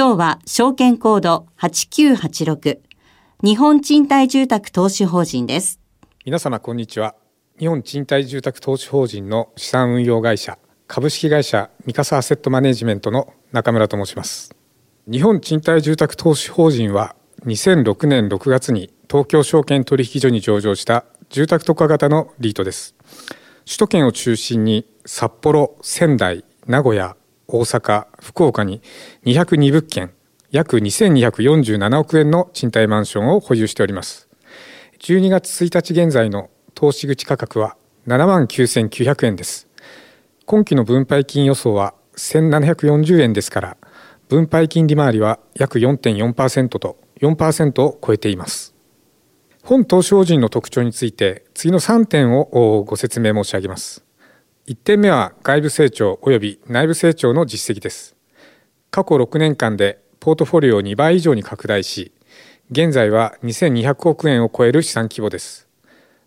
今日は証券コード8986日本賃貸住宅投資法人です。皆様こんにちは。日本賃貸住宅投資法人の資産運用会社株式会社三笠アセットマネジメントの中村と申します。日本賃貸住宅投資法人は2006年6月に東京証券取引所に上場した住宅特化型のリートです。首都圏を中心に札幌、仙台、名古屋、大阪、福岡に202物件、約2247億円の賃貸マンションを保有しております。12月1日現在の投資口価格は7万9900円です。今期の分配金予想は1740円ですから、分配金利回りは約4.4%と4%を超えています。本投資法人の特徴について次の3点をご説明申し上げます。1点目は外部成長及び内部成長の実績です。過去6年間でポートフォリオを2倍以上に拡大し、現在は2200億円を超える資産規模です。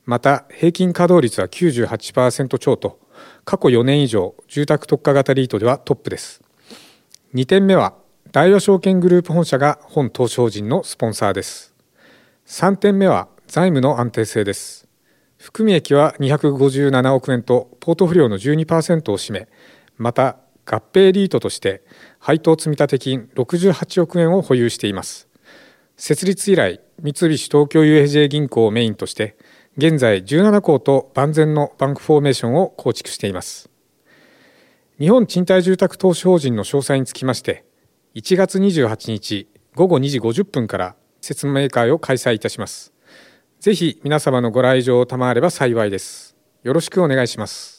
また、平均稼働率は98%超と、過去4年以上、住宅特化型リートではトップです。2点目は、大和証券グループ本社が本投資法人のスポンサーです。3点目は、財務の安定性です。含み益は257億円とポートフリオの12%を占めまた合併リートとして配当積立金68億円を保有しています。設立以来三菱東京 UFJ 銀行をメインとして現在17校と万全のバンクフォーメーションを構築しています。日本賃貸住宅投資法人の詳細につきまして1月28日午後2時50分から説明会を開催いたします。ぜひ皆様のご来場を賜れば幸いです。よろしくお願いします。